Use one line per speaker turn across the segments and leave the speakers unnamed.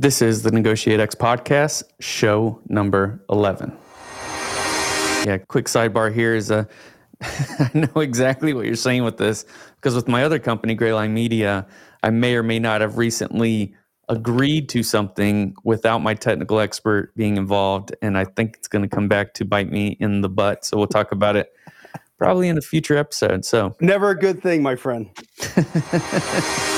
This is the Negotiate X podcast, show number 11. Yeah, quick sidebar here is uh, I know exactly what you're saying with this because with my other company, Grayline Media, I may or may not have recently agreed to something without my technical expert being involved. And I think it's going to come back to bite me in the butt. So we'll talk about it probably in a future episode. So,
never a good thing, my friend.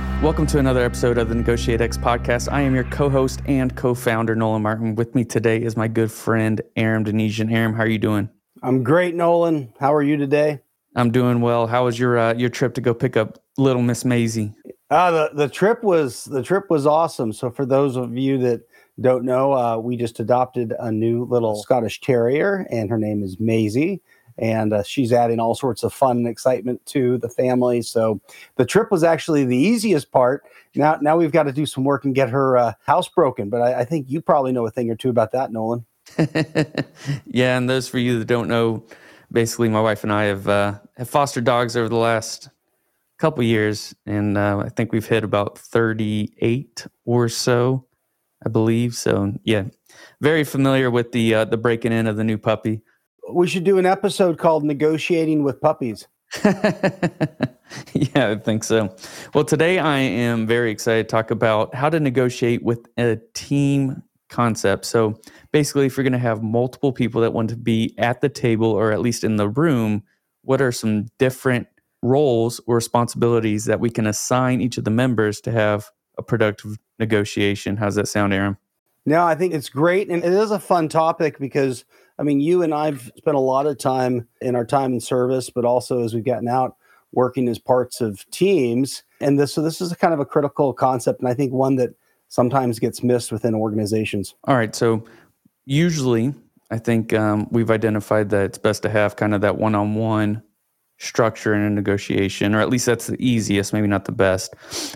Welcome to another episode of the Negotiate X podcast. I am your co-host and co-founder Nolan Martin. With me today is my good friend Aram Donigian. Aram, how are you doing?
I'm great, Nolan. How are you today?
I'm doing well. How was your uh, your trip to go pick up little Miss Maisie?
Uh, the the trip was the trip was awesome. So for those of you that don't know, uh, we just adopted a new little Scottish Terrier, and her name is Maisie and uh, she's adding all sorts of fun and excitement to the family. So the trip was actually the easiest part. Now, now we've got to do some work and get her uh, house broken. But I, I, think you probably know a thing or two about that, Nolan.
yeah, and those for you that don't know, basically, my wife and I have uh, have fostered dogs over the last couple years, and uh, I think we've hit about thirty eight or so, I believe. So yeah, very familiar with the uh, the breaking in of the new puppy
we should do an episode called Negotiating with Puppies.
yeah, I think so. Well, today I am very excited to talk about how to negotiate with a team concept. So, basically, if you're going to have multiple people that want to be at the table or at least in the room, what are some different roles or responsibilities that we can assign each of the members to have a productive negotiation? How's that sound, Aram?
No, I think it's great. And it is a fun topic because I mean, you and I've spent a lot of time in our time in service, but also as we've gotten out working as parts of teams. And this, so this is a kind of a critical concept, and I think one that sometimes gets missed within organizations.
All right. So usually, I think um, we've identified that it's best to have kind of that one-on-one structure in a negotiation, or at least that's the easiest, maybe not the best.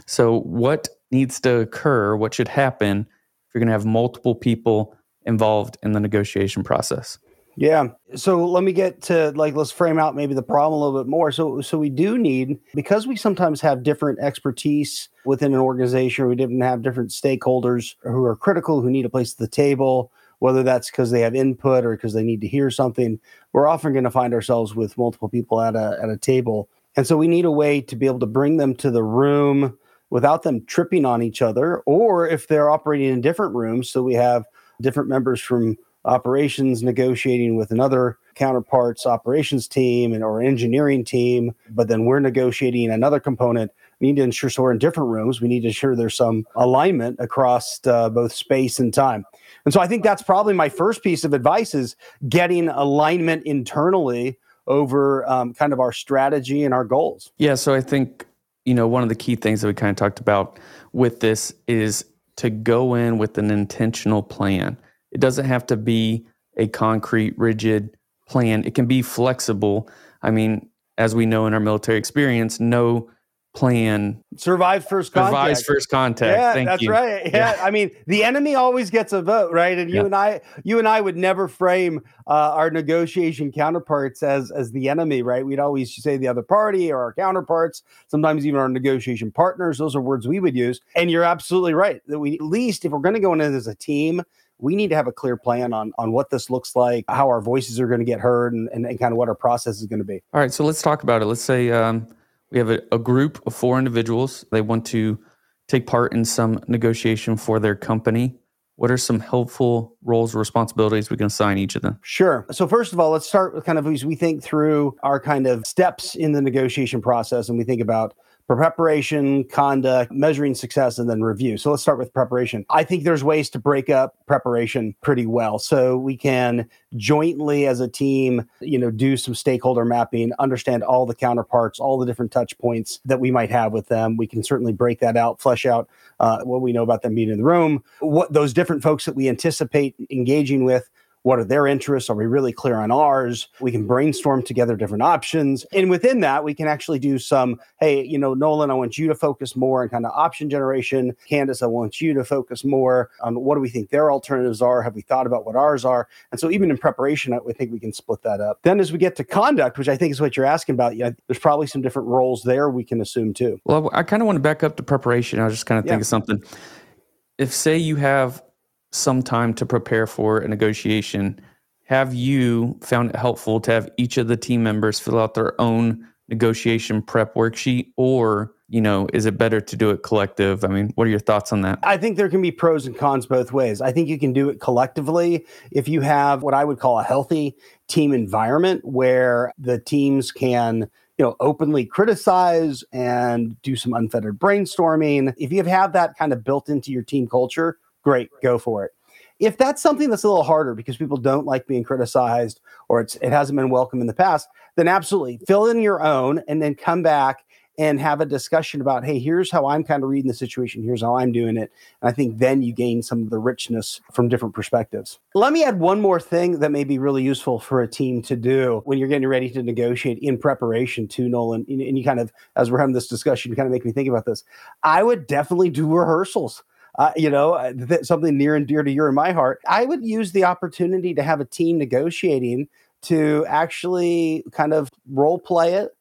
So, what needs to occur? What should happen if you're going to have multiple people involved in the negotiation process.
Yeah. So let me get to like let's frame out maybe the problem a little bit more. So so we do need because we sometimes have different expertise within an organization, we didn't have different stakeholders who are critical who need a place at the table, whether that's because they have input or because they need to hear something. We're often going to find ourselves with multiple people at a at a table. And so we need a way to be able to bring them to the room without them tripping on each other or if they're operating in different rooms so we have different members from operations negotiating with another counterparts operations team and or engineering team but then we're negotiating another component. We need to ensure so we're in different rooms. We need to ensure there's some alignment across uh, both space and time. And so i think that's probably my first piece of advice is getting alignment internally over um, kind of our strategy and our goals.
Yeah so i think you know one of the key things that we kind of talked about with this is to go in with an intentional plan. It doesn't have to be a concrete, rigid plan. It can be flexible. I mean, as we know in our military experience, no plan
survive first contact.
Survives first contact.
Yeah,
Thank
that's
you.
right. Yeah. yeah. I mean, the enemy always gets a vote, right? And you yeah. and I, you and I would never frame uh, our negotiation counterparts as as the enemy, right? We'd always say the other party or our counterparts. Sometimes even our negotiation partners. Those are words we would use. And you're absolutely right that we at least if we're going to go in as a team. We need to have a clear plan on on what this looks like, how our voices are going to get heard, and, and, and kind of what our process is going to be.
All right, so let's talk about it. Let's say um, we have a, a group of four individuals. They want to take part in some negotiation for their company. What are some helpful roles or responsibilities we can assign each of them?
Sure. So, first of all, let's start with kind of as we think through our kind of steps in the negotiation process and we think about preparation, conduct, measuring success, and then review. So let's start with preparation. I think there's ways to break up preparation pretty well. So we can jointly as a team, you know, do some stakeholder mapping, understand all the counterparts, all the different touch points that we might have with them. We can certainly break that out, flesh out uh, what we know about them being in the room, what those different folks that we anticipate engaging with what are their interests? Are we really clear on ours? We can brainstorm together different options. And within that, we can actually do some, hey, you know, Nolan, I want you to focus more on kind of option generation. Candace, I want you to focus more on what do we think their alternatives are? Have we thought about what ours are? And so even in preparation, I think we can split that up. Then as we get to conduct, which I think is what you're asking about, yeah, there's probably some different roles there we can assume too.
Well, I kind of want to back up to preparation. I was just kind of yeah. think of something. If say you have some time to prepare for a negotiation, have you found it helpful to have each of the team members fill out their own negotiation prep worksheet? Or you know is it better to do it collective? I mean what are your thoughts on that?
I think there can be pros and cons both ways. I think you can do it collectively. If you have what i would call a healthy team environment where the teams can you know openly criticize and do some unfettered brainstorming if you have had that kind of built into your team culture great, go for it. If that's something that's a little harder because people don't like being criticized or it hasn't been welcome in the past, then absolutely fill in your own and then come back and have a discussion about, hey, here's how I'm kind of reading the situation, here's how I'm doing it. And I think then you gain some of the richness from different perspectives. Let me add one more thing that may be really useful for a team to do when you're getting ready to negotiate in preparation to Nolan. And you kind of, as we're having this discussion, you kind of make me think about this. I would definitely do rehearsals uh, you know, uh, th- something near and dear to your and my heart. I would use the opportunity to have a team negotiating to actually kind of role play it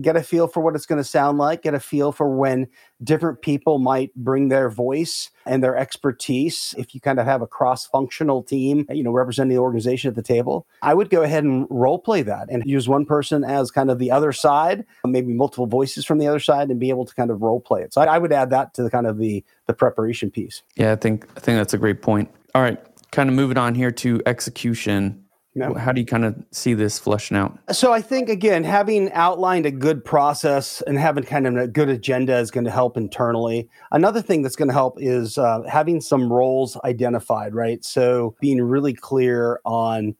get a feel for what it's going to sound like, get a feel for when different people might bring their voice and their expertise. If you kind of have a cross functional team, you know, representing the organization at the table, I would go ahead and role play that and use one person as kind of the other side, maybe multiple voices from the other side and be able to kind of role play it. So I, I would add that to the kind of the, the preparation piece.
Yeah, I think, I think that's a great point. All right, kind of moving on here to execution. No. How do you kind of see this flushing out?
So I think again, having outlined a good process and having kind of a good agenda is going to help internally. Another thing that's going to help is uh, having some roles identified, right? So being really clear on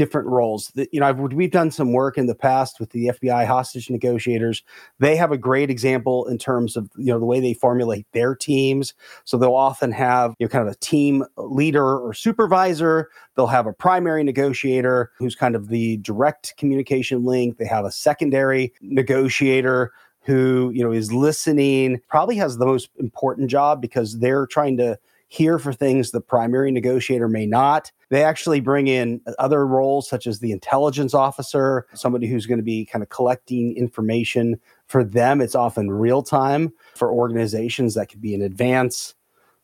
different roles. You know, I've, we've done some work in the past with the FBI hostage negotiators. They have a great example in terms of you know the way they formulate their teams. So they'll often have you know kind of a team leader or supervisor. They'll have a primary negotiator who's kind of the direct communication link. They have a secondary negotiator who you know is listening probably has the most important job because they're trying to hear for things the primary negotiator may not. They actually bring in other roles, such as the intelligence officer, somebody who's going to be kind of collecting information. For them, it's often real time. For organizations, that could be in advance.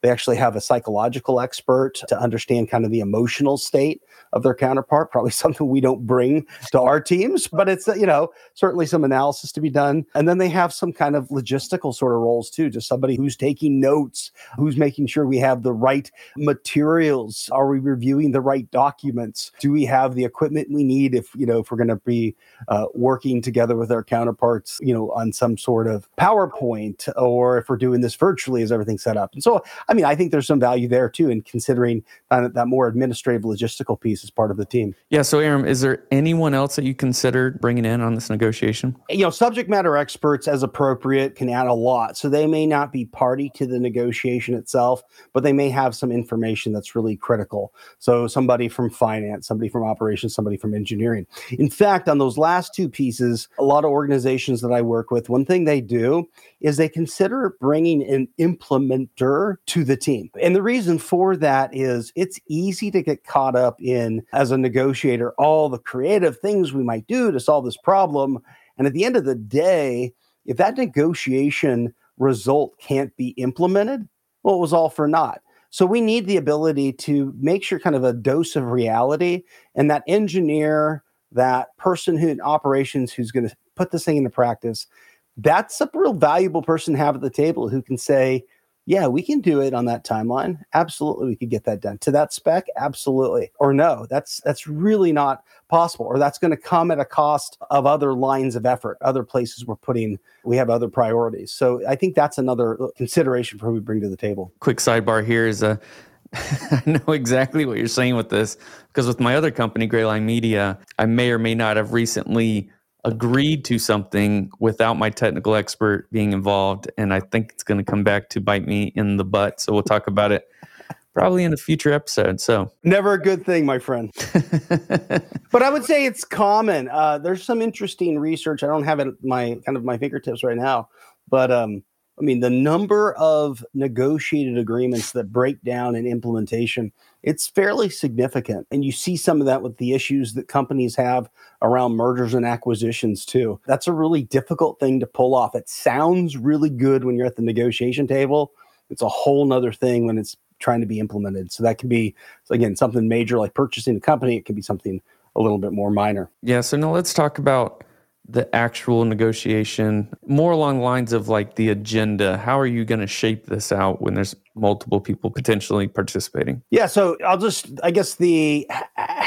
They actually have a psychological expert to understand kind of the emotional state of their counterpart, probably something we don't bring to our teams, but it's, you know, certainly some analysis to be done. And then they have some kind of logistical sort of roles too, just somebody who's taking notes, who's making sure we have the right materials. Are we reviewing the right documents? Do we have the equipment we need if, you know, if we're going to be uh, working together with our counterparts, you know, on some sort of PowerPoint or if we're doing this virtually, is everything set up? And so, I mean, I think there's some value there too in considering that, that more administrative logistical piece as part of the team.
Yeah. So, Aram, is there anyone else that you considered bringing in on this negotiation?
You know, subject matter experts, as appropriate, can add a lot. So they may not be party to the negotiation itself, but they may have some information that's really critical. So somebody from finance, somebody from operations, somebody from engineering. In fact, on those last two pieces, a lot of organizations that I work with, one thing they do is they consider bringing an implementer to the team. And the reason for that is it's easy to get caught up in, as a negotiator, all the creative things we might do to solve this problem. And at the end of the day, if that negotiation result can't be implemented, well, it was all for naught. So we need the ability to make sure kind of a dose of reality and that engineer, that person who in operations who's going to put this thing into practice that's a real valuable person to have at the table who can say, yeah, we can do it on that timeline. Absolutely, we could get that done to that spec. Absolutely, or no, that's that's really not possible, or that's going to come at a cost of other lines of effort, other places we're putting. We have other priorities. So I think that's another uh, consideration for who we bring to the table.
Quick sidebar here is uh, a. I know exactly what you're saying with this because with my other company, Grayline Media, I may or may not have recently agreed to something without my technical expert being involved. And I think it's going to come back to bite me in the butt. So we'll talk about it probably in a future episode. So
never a good thing, my friend. but I would say it's common. Uh, there's some interesting research. I don't have it my kind of my fingertips right now, but um, I mean, the number of negotiated agreements that break down in implementation, it's fairly significant. And you see some of that with the issues that companies have around mergers and acquisitions, too. That's a really difficult thing to pull off. It sounds really good when you're at the negotiation table. It's a whole nother thing when it's trying to be implemented. So that can be, again, something major like purchasing a company. It can be something a little bit more minor.
Yeah. So now let's talk about the actual negotiation more along lines of like the agenda. How are you going to shape this out when there's multiple people potentially participating?
Yeah so i'll just i guess the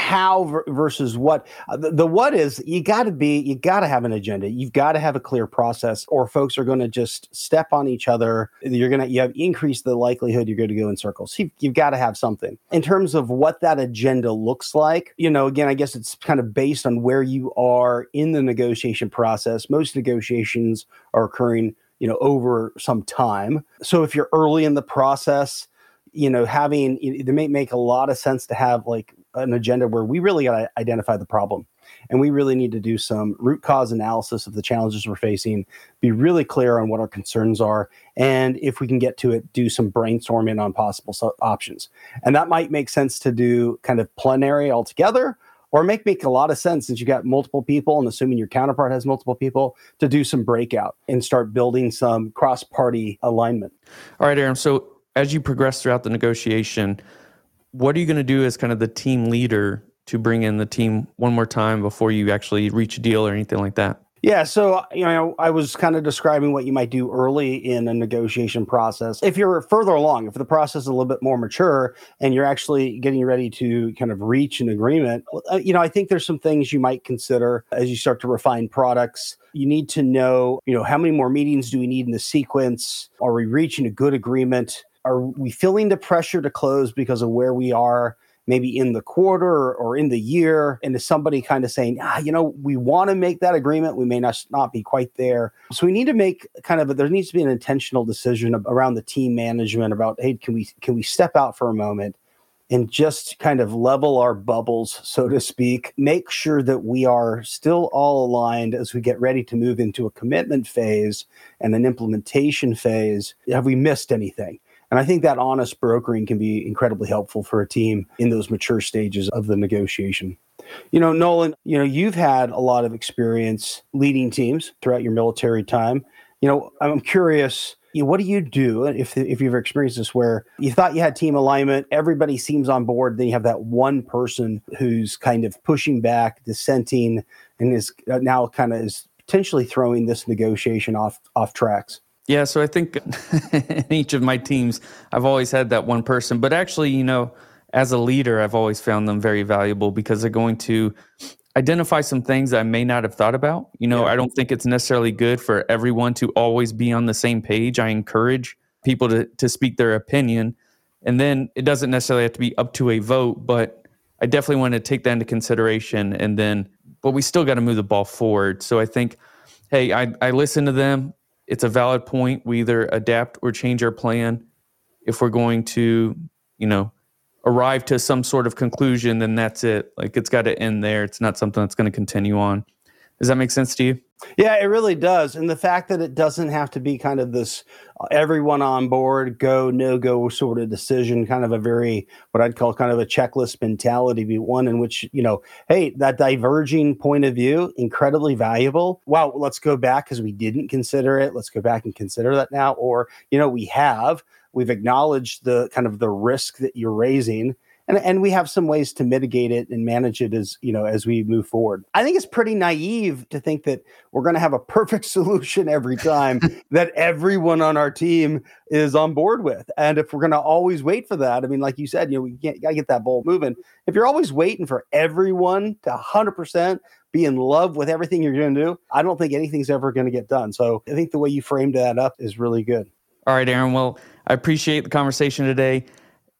how versus what uh, the, the what is you got to be you got to have an agenda. You've got to have a clear process or folks are going to just step on each other. You're going to you have increased the likelihood you're going to go in circles. You've, you've got to have something. In terms of what that agenda looks like you know again i guess it's kind of based on where you are in the negotiation process. Most negotiations are occurring you know over some time. So if you're early in the process you know having it may make a lot of sense to have like an agenda where we really got to identify the problem and we really need to do some root cause analysis of the challenges we're facing be really clear on what our concerns are and if we can get to it do some brainstorming on possible options and that might make sense to do kind of plenary altogether or make make a lot of sense since you got multiple people and assuming your counterpart has multiple people to do some breakout and start building some cross party alignment.
All right, Aram. So as you progress throughout the negotiation, what are you going to do as kind of the team leader to bring in the team one more time before you actually reach a deal or anything like that?
Yeah, so you know, I was kind of describing what you might do early in a negotiation process. If you're further along, if the process is a little bit more mature and you're actually getting ready to kind of reach an agreement, uh, you know, I think there's some things you might consider as you start to refine products. You need to know, you know, how many more meetings do we need in the sequence? Are we reaching a good agreement? Are we feeling the pressure to close because of where we are? maybe in the quarter or in the year and is somebody kind of saying ah you know we want to make that agreement we may not not be quite there so we need to make kind of a, there needs to be an intentional decision around the team management about hey can we can we step out for a moment and just kind of level our bubbles, so to speak, make sure that we are still all aligned as we get ready to move into a commitment phase and an implementation phase. Have we missed anything? And I think that honest brokering can be incredibly helpful for a team in those mature stages of the negotiation. You know, Nolan, you know, you've had a lot of experience leading teams throughout your military time. You know, I'm curious, you know, what do you do if if you've experienced this where you thought you had team alignment, everybody seems on board, then you have that one person who's kind of pushing back, dissenting, and is uh, now kind of is potentially throwing this negotiation off off tracks?
Yeah, so I think in each of my teams, I've always had that one person. But actually, you know, as a leader, I've always found them very valuable because they're going to identify some things I may not have thought about. You know, yeah. I don't think it's necessarily good for everyone to always be on the same page. I encourage people to, to speak their opinion. And then it doesn't necessarily have to be up to a vote, but I definitely want to take that into consideration. And then, but we still got to move the ball forward. So I think, hey, I, I listen to them it's a valid point. We either adapt or change our plan. If we're going to, you know, arrive to some sort of conclusion, then that's it. Like it's got to end there. It's not something that's going to continue on. Does that make sense to you?
Yeah, it really does. And the fact that it doesn't have to be kind of this uh, everyone on board, go, no go sort of decision, kind of a very, what I'd call kind of a checklist mentality, be one in which, you know, hey, that diverging point of view, incredibly valuable. Wow, let's go back because we didn't consider it. Let's go back and consider that now. Or, you know, we have, we've acknowledged the kind of the risk that you're raising and and we have some ways to mitigate it and manage it as you know as we move forward. I think it's pretty naive to think that we're going to have a perfect solution every time that everyone on our team is on board with. And if we're going to always wait for that, I mean, like you said, you know, we got to get that ball moving. If you're always waiting for everyone to 100% be in love with everything you're going to do, I don't think anything's ever going to get done. So I think the way you framed that up is really good.
All right, Aram. Well, I appreciate the conversation today.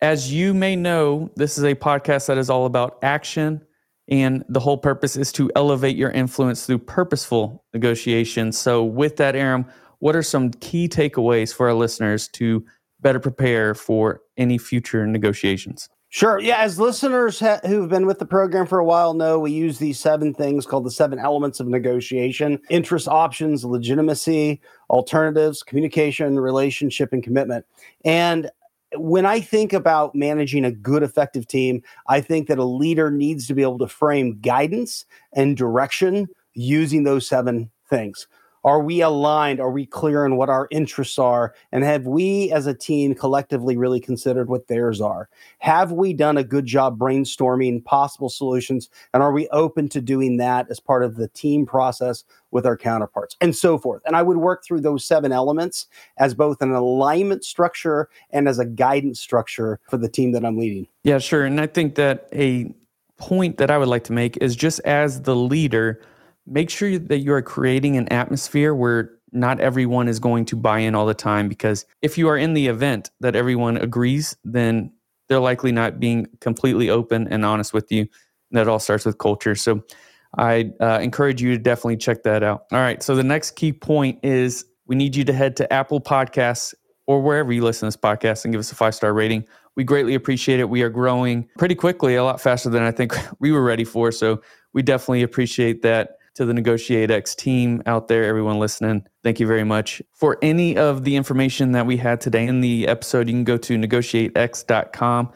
As you may know, this is a podcast that is all about action, and the whole purpose is to elevate your influence through purposeful negotiation. So, with that, Aram, what are some key takeaways for our listeners to better prepare for any future negotiations?
Sure. Yeah. As listeners ha- who've been with the program for a while know, we use these seven things called the seven elements of negotiation interest options, legitimacy, alternatives, communication, relationship, and commitment. And when I think about managing a good, effective team, I think that a leader needs to be able to frame guidance and direction using those seven things. Are we aligned? Are we clear on what our interests are? And have we as a team collectively really considered what theirs are? Have we done a good job brainstorming possible solutions? And are we open to doing that as part of the team process with our counterparts and so forth? And I would work through those seven elements as both an alignment structure and as a guidance structure for the team that I'm leading.
Yeah, sure. And I think that a point that I would like to make is just as the leader, make sure that you are creating an atmosphere where not everyone is going to buy in all the time because if you are in the event that everyone agrees then they're likely not being completely open and honest with you. And that all starts with culture. So i uh, encourage you to definitely check that out. All right. So the next key point is we need you to head to apple podcasts or wherever you listen to this podcast and give us a five star rating. We greatly appreciate it. We are growing pretty quickly a lot faster than i think we were ready for. So we definitely appreciate that to the Negotiate X team out there, everyone listening. Thank you very much. For any of the information that we had today in the episode, you can go to negotiatex.com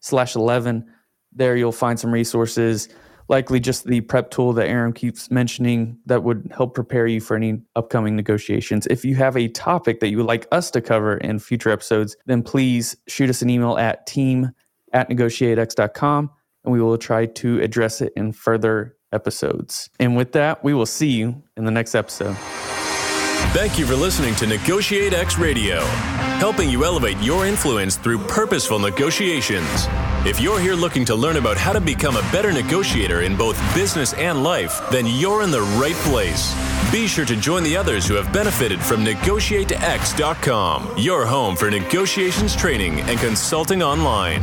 slash 11. There you'll find some resources, likely just the prep tool that Aram keeps mentioning that would help prepare you for any upcoming negotiations. If you have a topic that you would like us to cover in future episodes, then please shoot us an email at team at negotiatex.com and we will try to address it in further episodes. And with that, we will see you in the next episode.
Thank you for listening to Negotiate X Radio, helping you elevate your influence through purposeful negotiations. If you're here looking to learn about how to become a better negotiator in both business and life, then you're in the right place. Be sure to join the others who have benefited from NegotiateX.com, your home for negotiations training and consulting online.